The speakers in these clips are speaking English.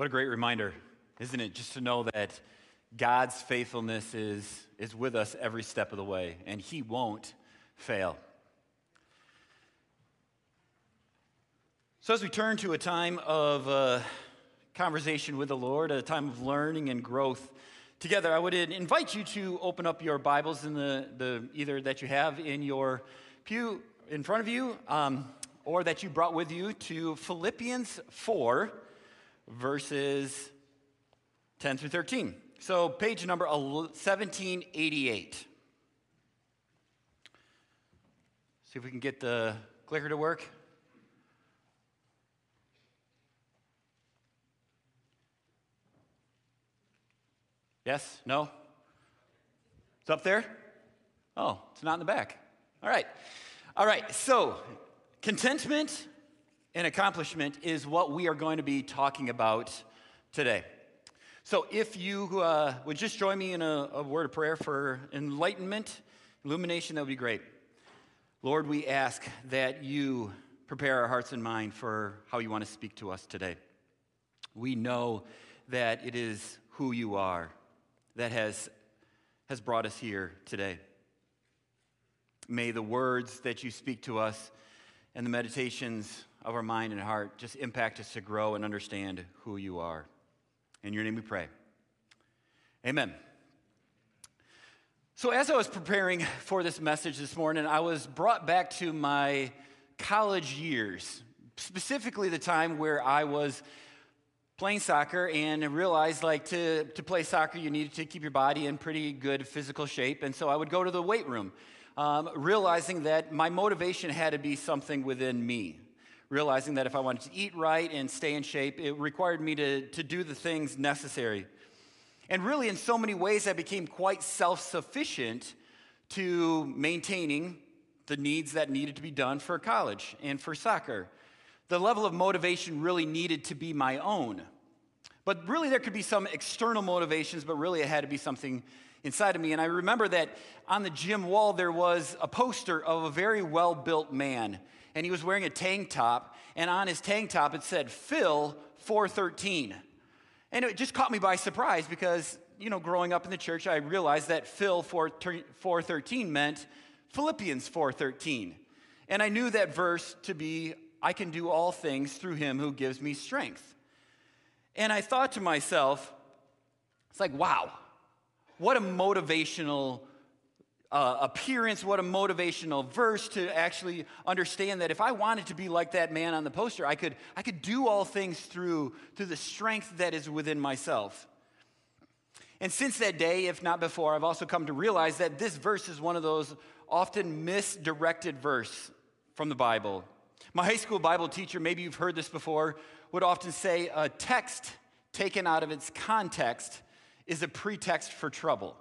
What a great reminder, isn't it? Just to know that God's faithfulness is, is with us every step of the way, and He won't fail. So, as we turn to a time of uh, conversation with the Lord, a time of learning and growth together, I would invite you to open up your Bibles in the, the either that you have in your pew in front of you um, or that you brought with you to Philippians 4 verses 10 through 13. So, page number 1788. See if we can get the clicker to work. Yes? No? It's up there? Oh, it's not in the back. All right. All right. So, contentment and accomplishment is what we are going to be talking about today. So, if you uh, would just join me in a, a word of prayer for enlightenment, illumination, that would be great. Lord, we ask that you prepare our hearts and mind for how you want to speak to us today. We know that it is who you are that has, has brought us here today. May the words that you speak to us and the meditations of our mind and heart just impact us to grow and understand who you are. In your name we pray. Amen. So, as I was preparing for this message this morning, I was brought back to my college years, specifically the time where I was playing soccer and realized like to, to play soccer you needed to keep your body in pretty good physical shape and so i would go to the weight room um, realizing that my motivation had to be something within me realizing that if I wanted to eat right and stay in shape, it required me to, to do the things necessary. And really, in so many ways, I became quite self sufficient to maintaining the needs that needed to be done for college and for soccer. The level of motivation really needed to be my own. But really, there could be some external motivations, but really, it had to be something inside of me. And I remember that on the gym wall, there was a poster of a very well built man and he was wearing a tank top, and on his tank top it said Phil 413. And it just caught me by surprise because, you know, growing up in the church, I realized that Phil 413 meant Philippians 413. And I knew that verse to be, I can do all things through him who gives me strength. And I thought to myself, it's like, wow, what a motivational uh, appearance, what a motivational verse to actually understand that if I wanted to be like that man on the poster, I could, I could do all things through, through the strength that is within myself. And since that day, if not before, I've also come to realize that this verse is one of those often misdirected verse from the Bible. My high school Bible teacher, maybe you've heard this before, would often say a text taken out of its context is a pretext for trouble.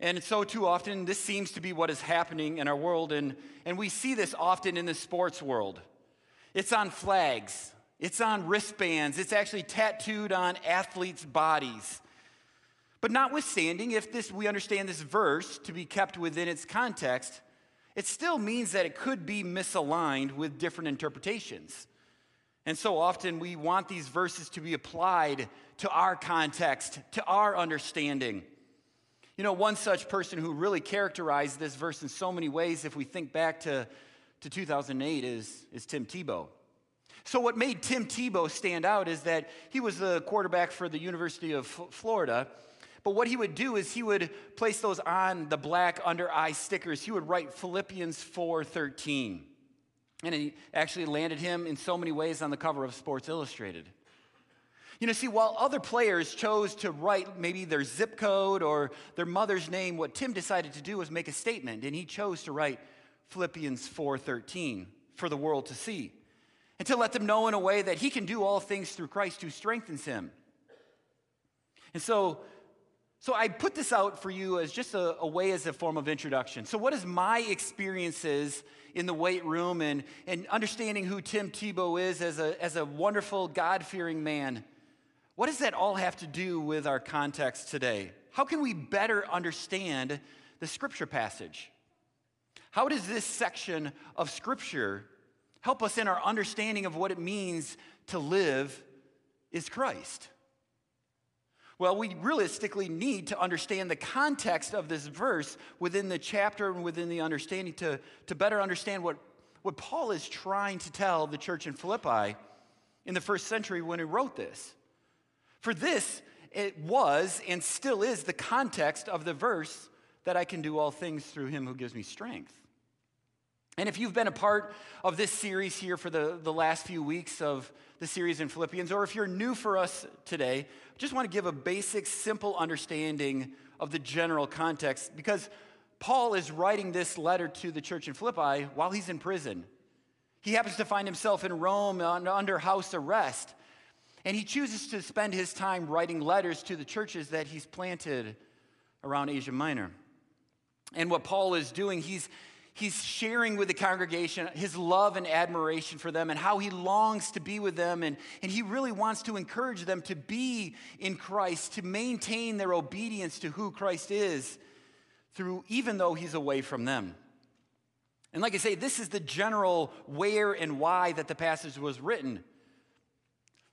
And so, too often, this seems to be what is happening in our world. And, and we see this often in the sports world. It's on flags, it's on wristbands, it's actually tattooed on athletes' bodies. But notwithstanding, if this, we understand this verse to be kept within its context, it still means that it could be misaligned with different interpretations. And so often we want these verses to be applied to our context, to our understanding. You know, one such person who really characterized this verse in so many ways, if we think back to, to 2008, is, is Tim Tebow. So, what made Tim Tebow stand out is that he was the quarterback for the University of Florida. But what he would do is he would place those on the black under eye stickers. He would write Philippians 4:13. And he actually landed him in so many ways on the cover of Sports Illustrated. You know, see, while other players chose to write maybe their zip code or their mother's name, what Tim decided to do was make a statement, and he chose to write Philippians 4:13 for the world to see. And to let them know in a way that he can do all things through Christ who strengthens him. And so, so I put this out for you as just a, a way as a form of introduction. So, what is my experiences in the weight room and, and understanding who Tim Tebow is as a, as a wonderful, God fearing man? What does that all have to do with our context today? How can we better understand the scripture passage? How does this section of scripture help us in our understanding of what it means to live is Christ. Well, we realistically need to understand the context of this verse within the chapter and within the understanding to, to better understand what, what Paul is trying to tell the church in Philippi in the first century when he wrote this. For this, it was and still is the context of the verse that I can do all things through him who gives me strength. And if you've been a part of this series here for the, the last few weeks of the series in Philippians, or if you're new for us today, I just want to give a basic, simple understanding of the general context because Paul is writing this letter to the church in Philippi while he's in prison. He happens to find himself in Rome under house arrest. And he chooses to spend his time writing letters to the churches that he's planted around Asia Minor. And what Paul is doing, he's, he's sharing with the congregation his love and admiration for them and how he longs to be with them. And, and he really wants to encourage them to be in Christ, to maintain their obedience to who Christ is, through even though he's away from them. And like I say, this is the general where and why that the passage was written.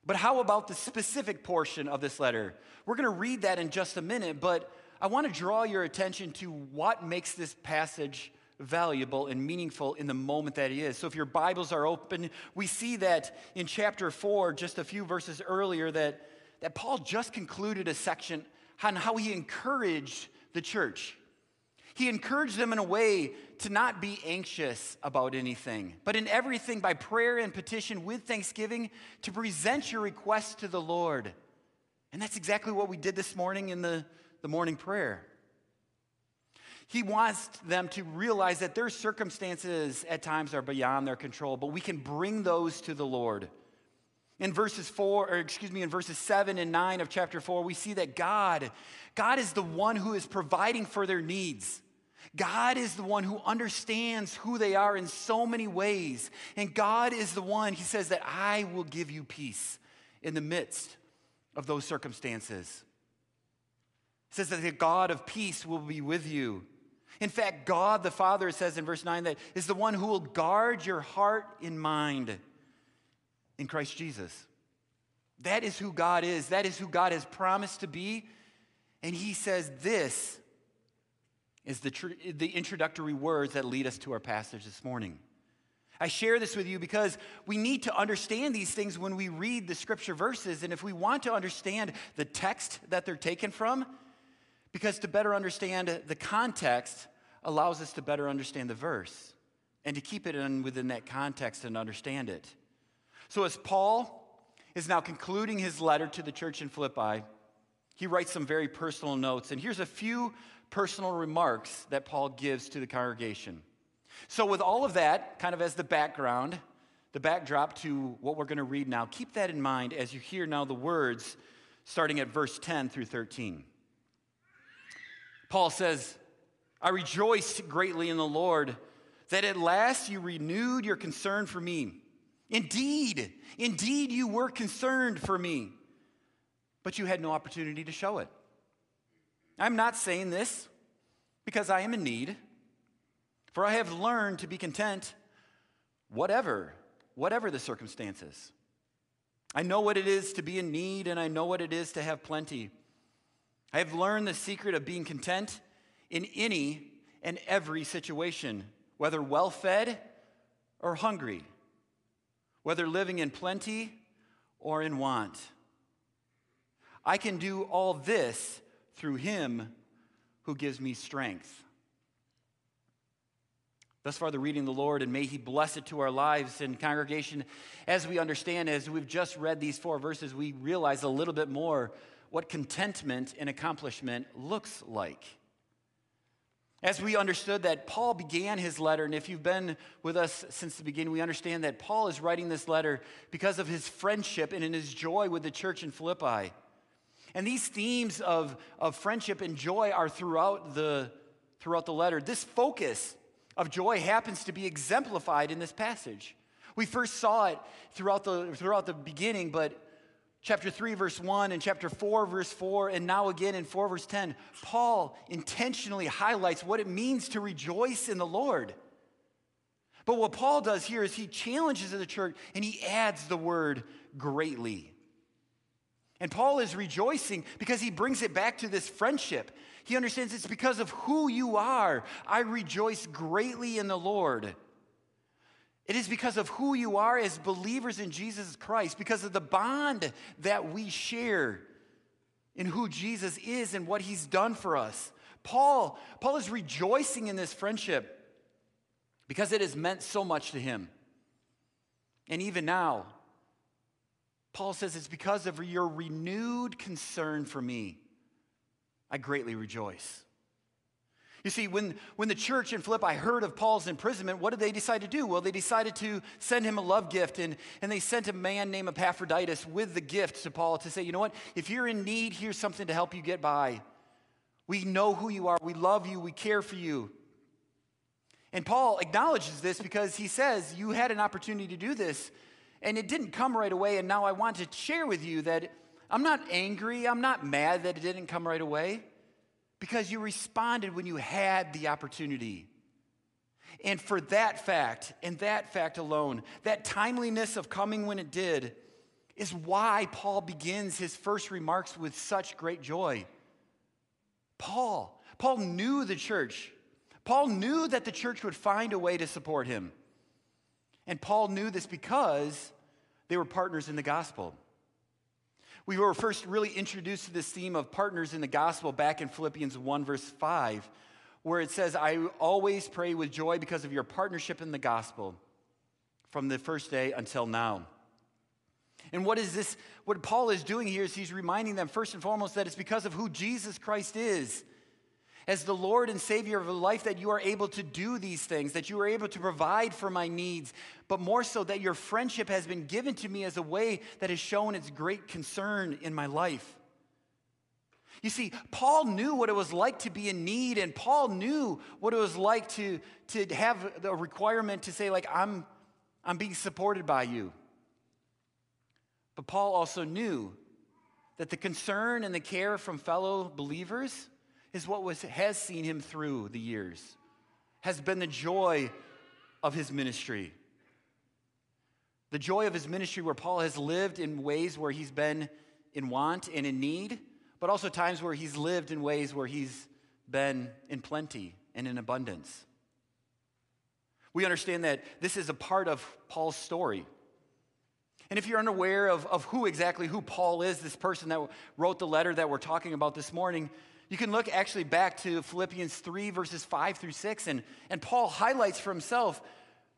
But how about the specific portion of this letter? We're going to read that in just a minute, but I want to draw your attention to what makes this passage valuable and meaningful in the moment that it is. So if your Bibles are open, we see that in chapter 4, just a few verses earlier, that, that Paul just concluded a section on how he encouraged the church. He encouraged them in a way to not be anxious about anything, but in everything by prayer and petition with thanksgiving to present your requests to the Lord. And that's exactly what we did this morning in the, the morning prayer. He wants them to realize that their circumstances at times are beyond their control, but we can bring those to the Lord. In verses 4, or excuse me, in verses 7 and 9 of chapter 4, we see that God, God is the one who is providing for their needs. God is the one who understands who they are in so many ways. And God is the one, He says, that I will give you peace in the midst of those circumstances. He says that the God of peace will be with you. In fact, God the Father says in verse 9 that is the one who will guard your heart and mind in Christ Jesus. That is who God is. That is who God has promised to be. And He says this is the, tr- the introductory words that lead us to our passage this morning. I share this with you because we need to understand these things when we read the scripture verses. And if we want to understand the text that they're taken from, because to better understand the context allows us to better understand the verse and to keep it in within that context and understand it. So, as Paul is now concluding his letter to the church in Philippi, he writes some very personal notes. And here's a few personal remarks that Paul gives to the congregation. So, with all of that kind of as the background, the backdrop to what we're going to read now, keep that in mind as you hear now the words starting at verse 10 through 13. Paul says, I rejoice greatly in the Lord that at last you renewed your concern for me. Indeed, indeed, you were concerned for me, but you had no opportunity to show it. I'm not saying this because I am in need, for I have learned to be content, whatever, whatever the circumstances. I know what it is to be in need, and I know what it is to have plenty. I have learned the secret of being content in any and every situation, whether well fed or hungry, whether living in plenty or in want. I can do all this through him who gives me strength. Thus far, the reading of the Lord, and may He bless it to our lives and congregation. As we understand, as we've just read these four verses, we realize a little bit more what contentment and accomplishment looks like. As we understood that Paul began his letter, and if you've been with us since the beginning, we understand that Paul is writing this letter because of his friendship and in his joy with the church in Philippi. And these themes of, of friendship and joy are throughout the, throughout the letter. This focus of joy happens to be exemplified in this passage. We first saw it throughout the, throughout the beginning, but chapter 3, verse 1, and chapter 4, verse 4, and now again in 4, verse 10, Paul intentionally highlights what it means to rejoice in the Lord. But what Paul does here is he challenges the church and he adds the word greatly. And Paul is rejoicing because he brings it back to this friendship. He understands it's because of who you are. I rejoice greatly in the Lord. It is because of who you are as believers in Jesus Christ, because of the bond that we share in who Jesus is and what he's done for us. Paul, Paul is rejoicing in this friendship because it has meant so much to him. And even now, Paul says it's because of your renewed concern for me. I greatly rejoice. You see, when, when the church in Philippi heard of Paul's imprisonment, what did they decide to do? Well, they decided to send him a love gift, and, and they sent a man named Epaphroditus with the gift to Paul to say, you know what? If you're in need, here's something to help you get by. We know who you are, we love you, we care for you. And Paul acknowledges this because he says, You had an opportunity to do this, and it didn't come right away. And now I want to share with you that I'm not angry, I'm not mad that it didn't come right away, because you responded when you had the opportunity. And for that fact, and that fact alone, that timeliness of coming when it did, is why Paul begins his first remarks with such great joy. Paul, Paul knew the church. Paul knew that the church would find a way to support him. And Paul knew this because they were partners in the gospel. We were first really introduced to this theme of partners in the gospel back in Philippians 1, verse 5, where it says, I always pray with joy because of your partnership in the gospel from the first day until now. And what is this? What Paul is doing here is he's reminding them, first and foremost, that it's because of who Jesus Christ is as the Lord and Savior of life that you are able to do these things, that you are able to provide for my needs, but more so that your friendship has been given to me as a way that has shown its great concern in my life. You see, Paul knew what it was like to be in need, and Paul knew what it was like to, to have the requirement to say, like, I'm, I'm being supported by you. But Paul also knew that the concern and the care from fellow believers is what was, has seen him through the years, has been the joy of his ministry. The joy of his ministry, where Paul has lived in ways where he's been in want and in need, but also times where he's lived in ways where he's been in plenty and in abundance. We understand that this is a part of Paul's story. And if you're unaware of, of who exactly who Paul is, this person that wrote the letter that we're talking about this morning, you can look actually back to Philippians 3, verses 5 through 6, and, and Paul highlights for himself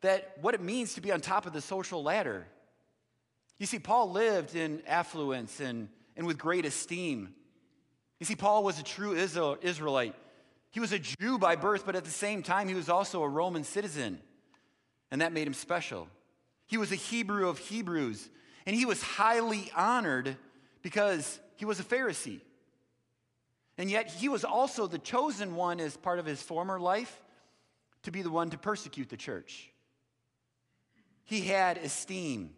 that what it means to be on top of the social ladder. You see, Paul lived in affluence and, and with great esteem. You see, Paul was a true Israelite. He was a Jew by birth, but at the same time, he was also a Roman citizen, and that made him special. He was a Hebrew of Hebrews, and he was highly honored because he was a Pharisee. And yet, he was also the chosen one as part of his former life to be the one to persecute the church. He had esteem.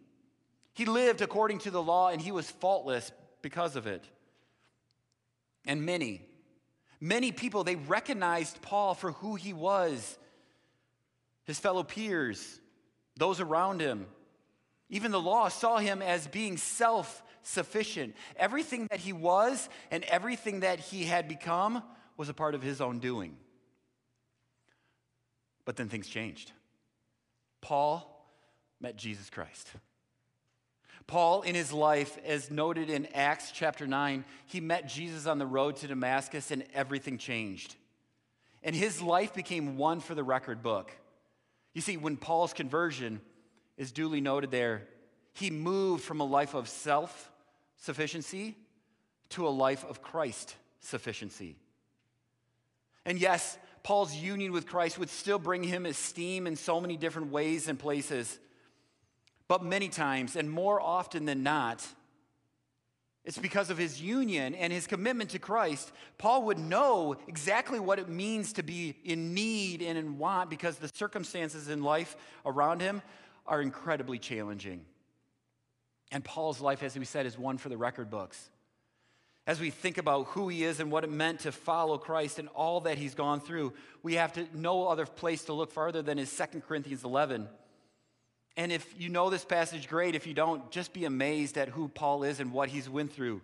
He lived according to the law, and he was faultless because of it. And many, many people, they recognized Paul for who he was. His fellow peers, those around him, even the law saw him as being self sufficient. Everything that he was and everything that he had become was a part of his own doing. But then things changed. Paul met Jesus Christ. Paul, in his life, as noted in Acts chapter 9, he met Jesus on the road to Damascus and everything changed. And his life became one for the record book. You see, when Paul's conversion is duly noted there, he moved from a life of self sufficiency to a life of Christ sufficiency. And yes, Paul's union with Christ would still bring him esteem in so many different ways and places. But many times, and more often than not, it's because of his union and his commitment to Christ. Paul would know exactly what it means to be in need and in want because the circumstances in life around him are incredibly challenging. And Paul's life, as we said, is one for the record books. As we think about who he is and what it meant to follow Christ and all that he's gone through, we have to no other place to look farther than his 2 Corinthians 11. And if you know this passage, great. If you don't, just be amazed at who Paul is and what he's went through.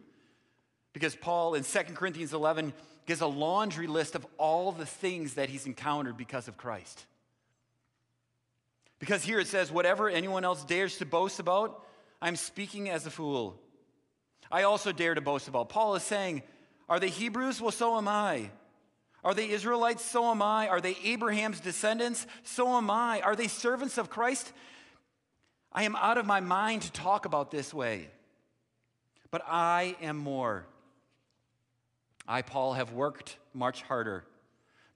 Because Paul in 2 Corinthians 11 gives a laundry list of all the things that he's encountered because of Christ. Because here it says, whatever anyone else dares to boast about, I'm speaking as a fool. I also dare to boast about. Paul is saying, Are they Hebrews? Well, so am I. Are they Israelites? So am I. Are they Abraham's descendants? So am I. Are they servants of Christ? I am out of my mind to talk about this way. But I am more. I, Paul, have worked much harder,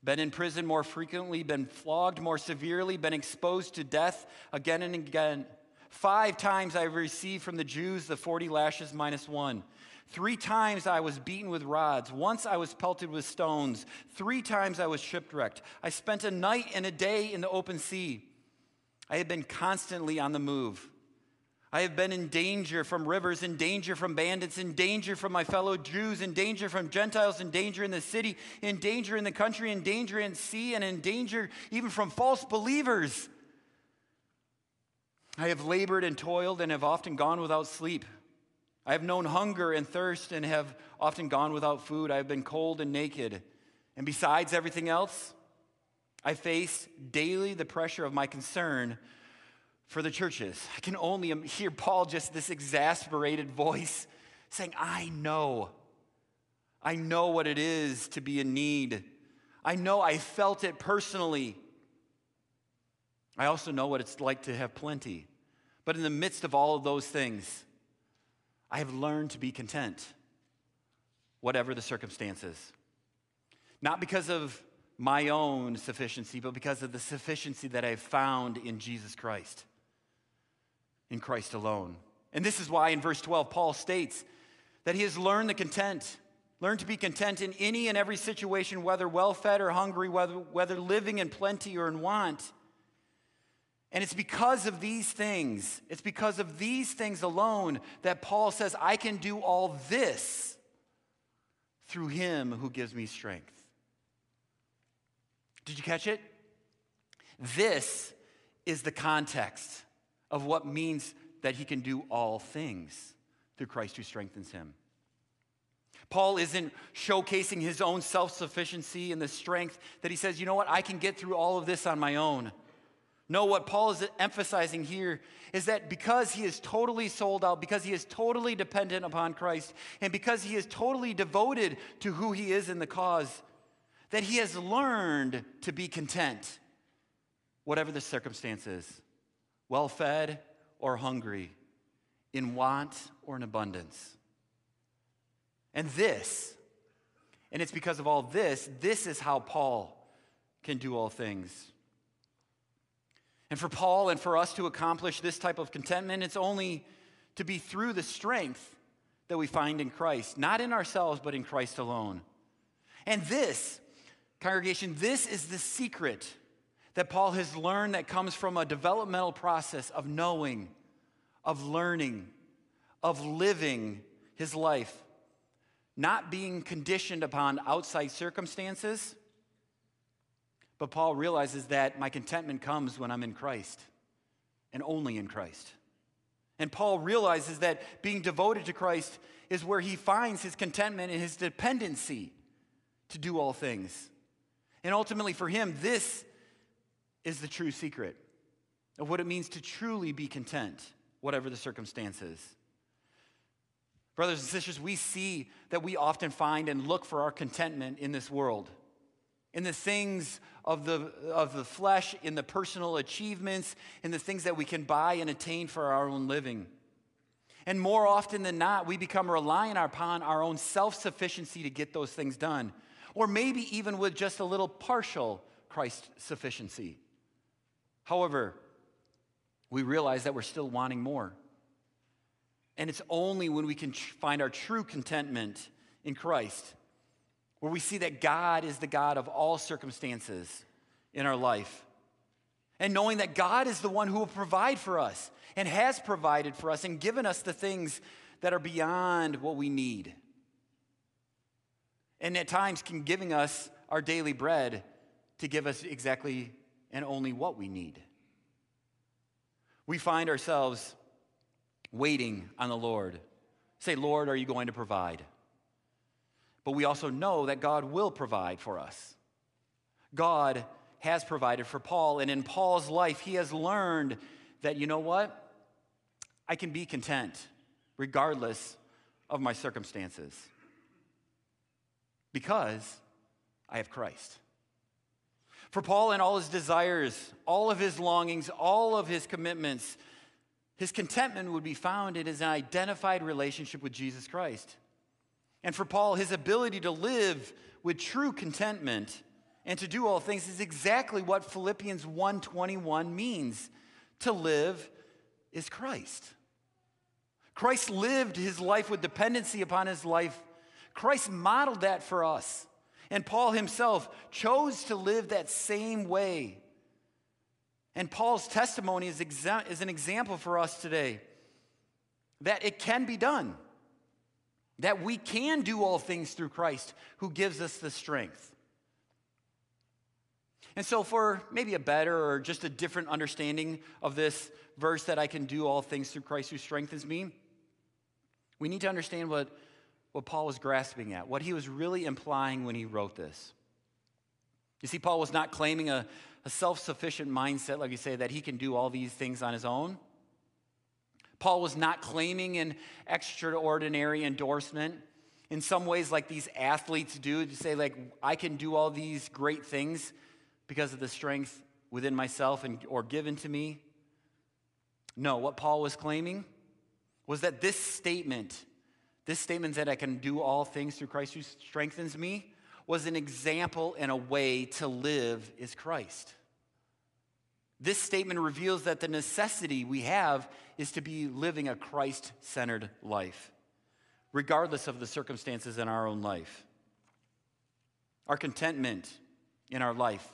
been in prison more frequently, been flogged more severely, been exposed to death again and again. Five times I received from the Jews the 40 lashes minus one. Three times I was beaten with rods. Once I was pelted with stones. Three times I was shipwrecked. I spent a night and a day in the open sea. I had been constantly on the move. I have been in danger from rivers, in danger from bandits, in danger from my fellow Jews, in danger from Gentiles, in danger in the city, in danger in the country, in danger in sea, and in danger even from false believers. I have labored and toiled and have often gone without sleep. I have known hunger and thirst and have often gone without food. I have been cold and naked. And besides everything else, I face daily the pressure of my concern for the churches. I can only hear Paul just this exasperated voice saying, I know. I know what it is to be in need. I know I felt it personally. I also know what it's like to have plenty. But in the midst of all of those things, I have learned to be content, whatever the circumstances. Not because of my own sufficiency, but because of the sufficiency that I've found in Jesus Christ, in Christ alone. And this is why in verse 12, Paul states that he has learned the content, learned to be content in any and every situation, whether well fed or hungry, whether, whether living in plenty or in want. And it's because of these things, it's because of these things alone that Paul says, I can do all this through him who gives me strength. Did you catch it? This is the context of what means that he can do all things through Christ who strengthens him. Paul isn't showcasing his own self sufficiency and the strength that he says, you know what, I can get through all of this on my own. No, what Paul is emphasizing here is that because he is totally sold out, because he is totally dependent upon Christ, and because he is totally devoted to who he is in the cause, that he has learned to be content, whatever the circumstances, well fed or hungry, in want or in abundance. And this, and it's because of all this, this is how Paul can do all things. And for Paul and for us to accomplish this type of contentment, it's only to be through the strength that we find in Christ, not in ourselves, but in Christ alone. And this, congregation, this is the secret that Paul has learned that comes from a developmental process of knowing, of learning, of living his life, not being conditioned upon outside circumstances but Paul realizes that my contentment comes when I'm in Christ and only in Christ. And Paul realizes that being devoted to Christ is where he finds his contentment and his dependency to do all things. And ultimately, for him, this is the true secret of what it means to truly be content, whatever the circumstances. Brothers and sisters, we see that we often find and look for our contentment in this world in the things of the, of the flesh, in the personal achievements, in the things that we can buy and attain for our own living. And more often than not, we become reliant upon our own self sufficiency to get those things done, or maybe even with just a little partial Christ sufficiency. However, we realize that we're still wanting more. And it's only when we can find our true contentment in Christ where we see that God is the God of all circumstances in our life. And knowing that God is the one who will provide for us and has provided for us and given us the things that are beyond what we need. And at times can giving us our daily bread to give us exactly and only what we need. We find ourselves waiting on the Lord. Say, Lord, are you going to provide? but we also know that God will provide for us. God has provided for Paul, and in Paul's life, he has learned that, you know what? I can be content regardless of my circumstances because I have Christ. For Paul and all his desires, all of his longings, all of his commitments, his contentment would be found in his identified relationship with Jesus Christ. And for Paul, his ability to live with true contentment and to do all things is exactly what Philippians 1:21 means. To live is Christ. Christ lived his life with dependency upon his life. Christ modeled that for us. And Paul himself chose to live that same way. And Paul's testimony is, exa- is an example for us today that it can be done, that we can do all things through Christ who gives us the strength. And so, for maybe a better or just a different understanding of this verse that I can do all things through Christ who strengthens me, we need to understand what, what Paul was grasping at, what he was really implying when he wrote this. You see, Paul was not claiming a, a self sufficient mindset, like you say, that he can do all these things on his own. Paul was not claiming an extraordinary endorsement in some ways, like these athletes do, to say, like, I can do all these great things because of the strength within myself and, or given to me. No, what Paul was claiming was that this statement, this statement that I can do all things through Christ who strengthens me, was an example and a way to live is Christ. This statement reveals that the necessity we have is to be living a Christ centered life, regardless of the circumstances in our own life. Our contentment in our life,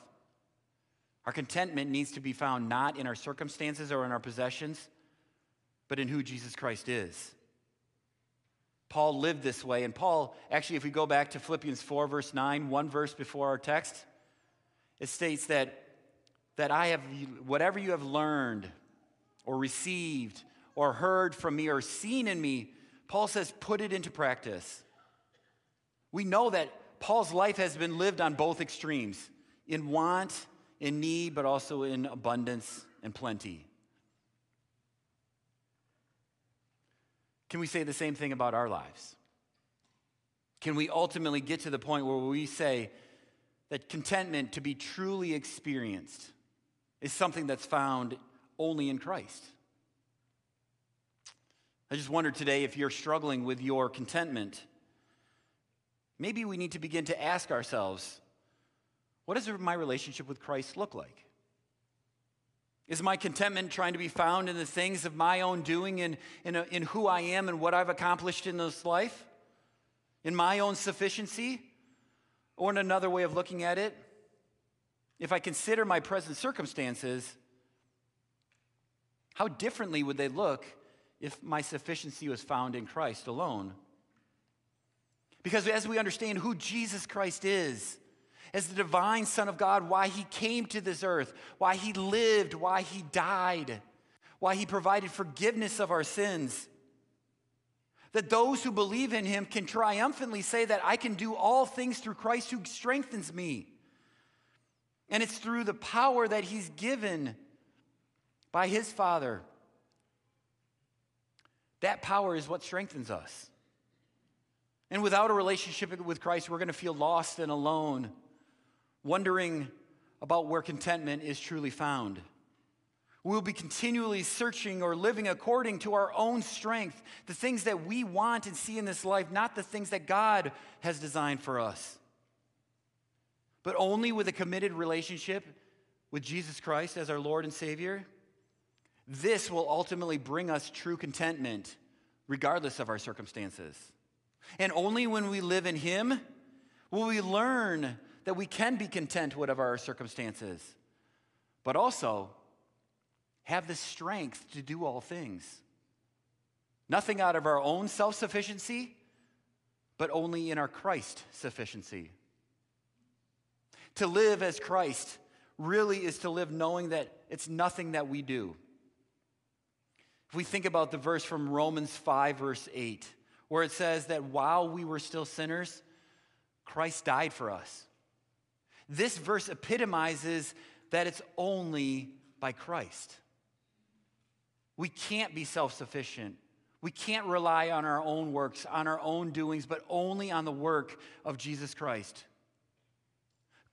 our contentment needs to be found not in our circumstances or in our possessions, but in who Jesus Christ is. Paul lived this way. And Paul, actually, if we go back to Philippians 4, verse 9, one verse before our text, it states that, that I have, whatever you have learned or received or heard from me or seen in me, Paul says, put it into practice. We know that Paul's life has been lived on both extremes in want, in need, but also in abundance and plenty. Can we say the same thing about our lives? Can we ultimately get to the point where we say that contentment to be truly experienced is something that's found only in Christ? I just wonder today if you're struggling with your contentment. Maybe we need to begin to ask ourselves what does my relationship with Christ look like? Is my contentment trying to be found in the things of my own doing and in, in, in who I am and what I've accomplished in this life? In my own sufficiency? Or in another way of looking at it, if I consider my present circumstances, how differently would they look if my sufficiency was found in Christ alone? Because as we understand who Jesus Christ is, as the divine Son of God, why he came to this earth, why he lived, why he died, why he provided forgiveness of our sins. That those who believe in him can triumphantly say that I can do all things through Christ who strengthens me. And it's through the power that he's given by his Father. That power is what strengthens us. And without a relationship with Christ, we're going to feel lost and alone wondering about where contentment is truly found. We'll be continually searching or living according to our own strength, the things that we want and see in this life, not the things that God has designed for us. But only with a committed relationship with Jesus Christ as our Lord and Savior, this will ultimately bring us true contentment, regardless of our circumstances. And only when we live in Him will we learn that we can be content whatever our circumstances, but also have the strength to do all things. Nothing out of our own self sufficiency, but only in our Christ sufficiency. To live as Christ really is to live knowing that it's nothing that we do. If we think about the verse from Romans 5, verse 8, where it says that while we were still sinners, Christ died for us. This verse epitomizes that it's only by Christ. We can't be self sufficient. We can't rely on our own works, on our own doings, but only on the work of Jesus Christ.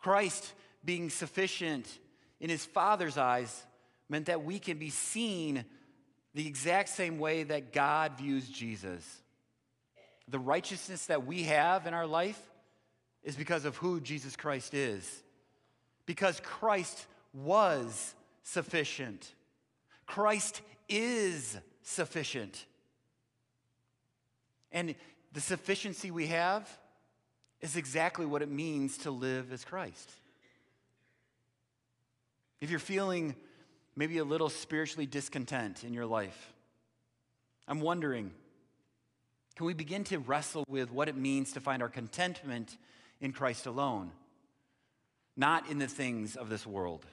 Christ being sufficient in his Father's eyes meant that we can be seen the exact same way that God views Jesus. The righteousness that we have in our life is because of who Jesus Christ is. Because Christ was sufficient. Christ is sufficient. And the sufficiency we have is exactly what it means to live as Christ. If you're feeling maybe a little spiritually discontent in your life, I'm wondering can we begin to wrestle with what it means to find our contentment in Christ alone, not in the things of this world?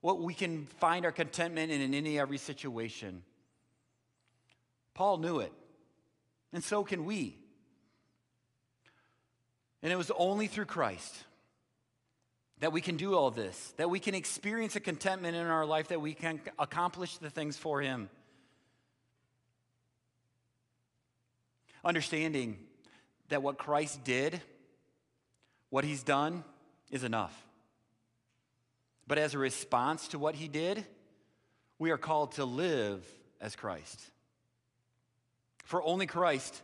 What we can find our contentment in in any every situation. Paul knew it, and so can we. And it was only through Christ that we can do all this, that we can experience a contentment in our life, that we can accomplish the things for Him. Understanding that what Christ did, what He's done, is enough. But as a response to what He did, we are called to live as Christ. For only Christ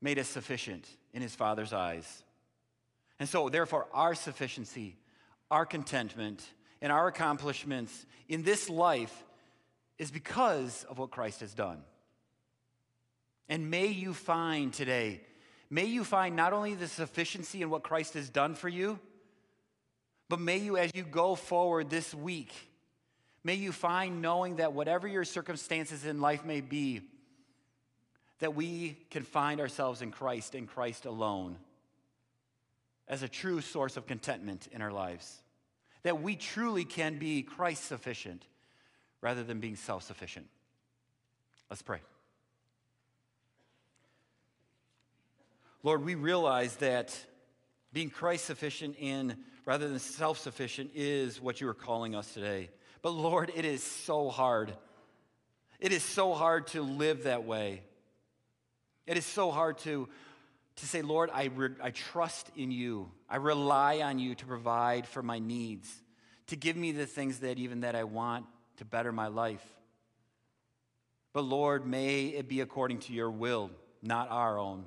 made us sufficient in His Father's eyes. And so, therefore, our sufficiency our contentment, and our accomplishments in this life is because of what Christ has done. And may you find today, may you find not only the sufficiency in what Christ has done for you, but may you, as you go forward this week, may you find knowing that whatever your circumstances in life may be, that we can find ourselves in Christ and Christ alone as a true source of contentment in our lives that we truly can be Christ sufficient rather than being self sufficient. Let's pray. Lord, we realize that being Christ sufficient in rather than self sufficient is what you are calling us today. But Lord, it is so hard. It is so hard to live that way. It is so hard to to say, Lord, I, re- I trust in you. I rely on you to provide for my needs, to give me the things that even that I want to better my life. But Lord, may it be according to your will, not our own.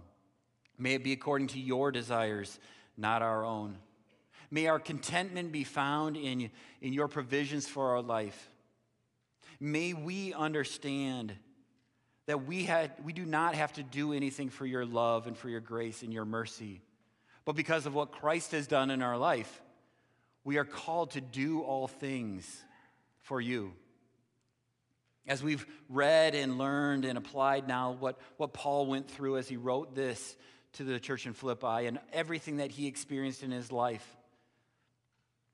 May it be according to your desires, not our own. May our contentment be found in, in your provisions for our life. May we understand that we, had, we do not have to do anything for your love and for your grace and your mercy. But because of what Christ has done in our life, we are called to do all things for you. As we've read and learned and applied now what, what Paul went through as he wrote this to the church in Philippi and everything that he experienced in his life,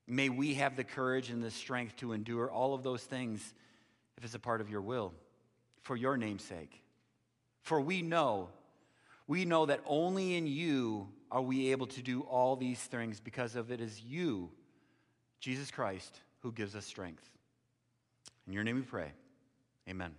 may we have the courage and the strength to endure all of those things if it's a part of your will for your name's sake. For we know, we know that only in you are we able to do all these things because of it is you, Jesus Christ, who gives us strength. In your name we pray. Amen.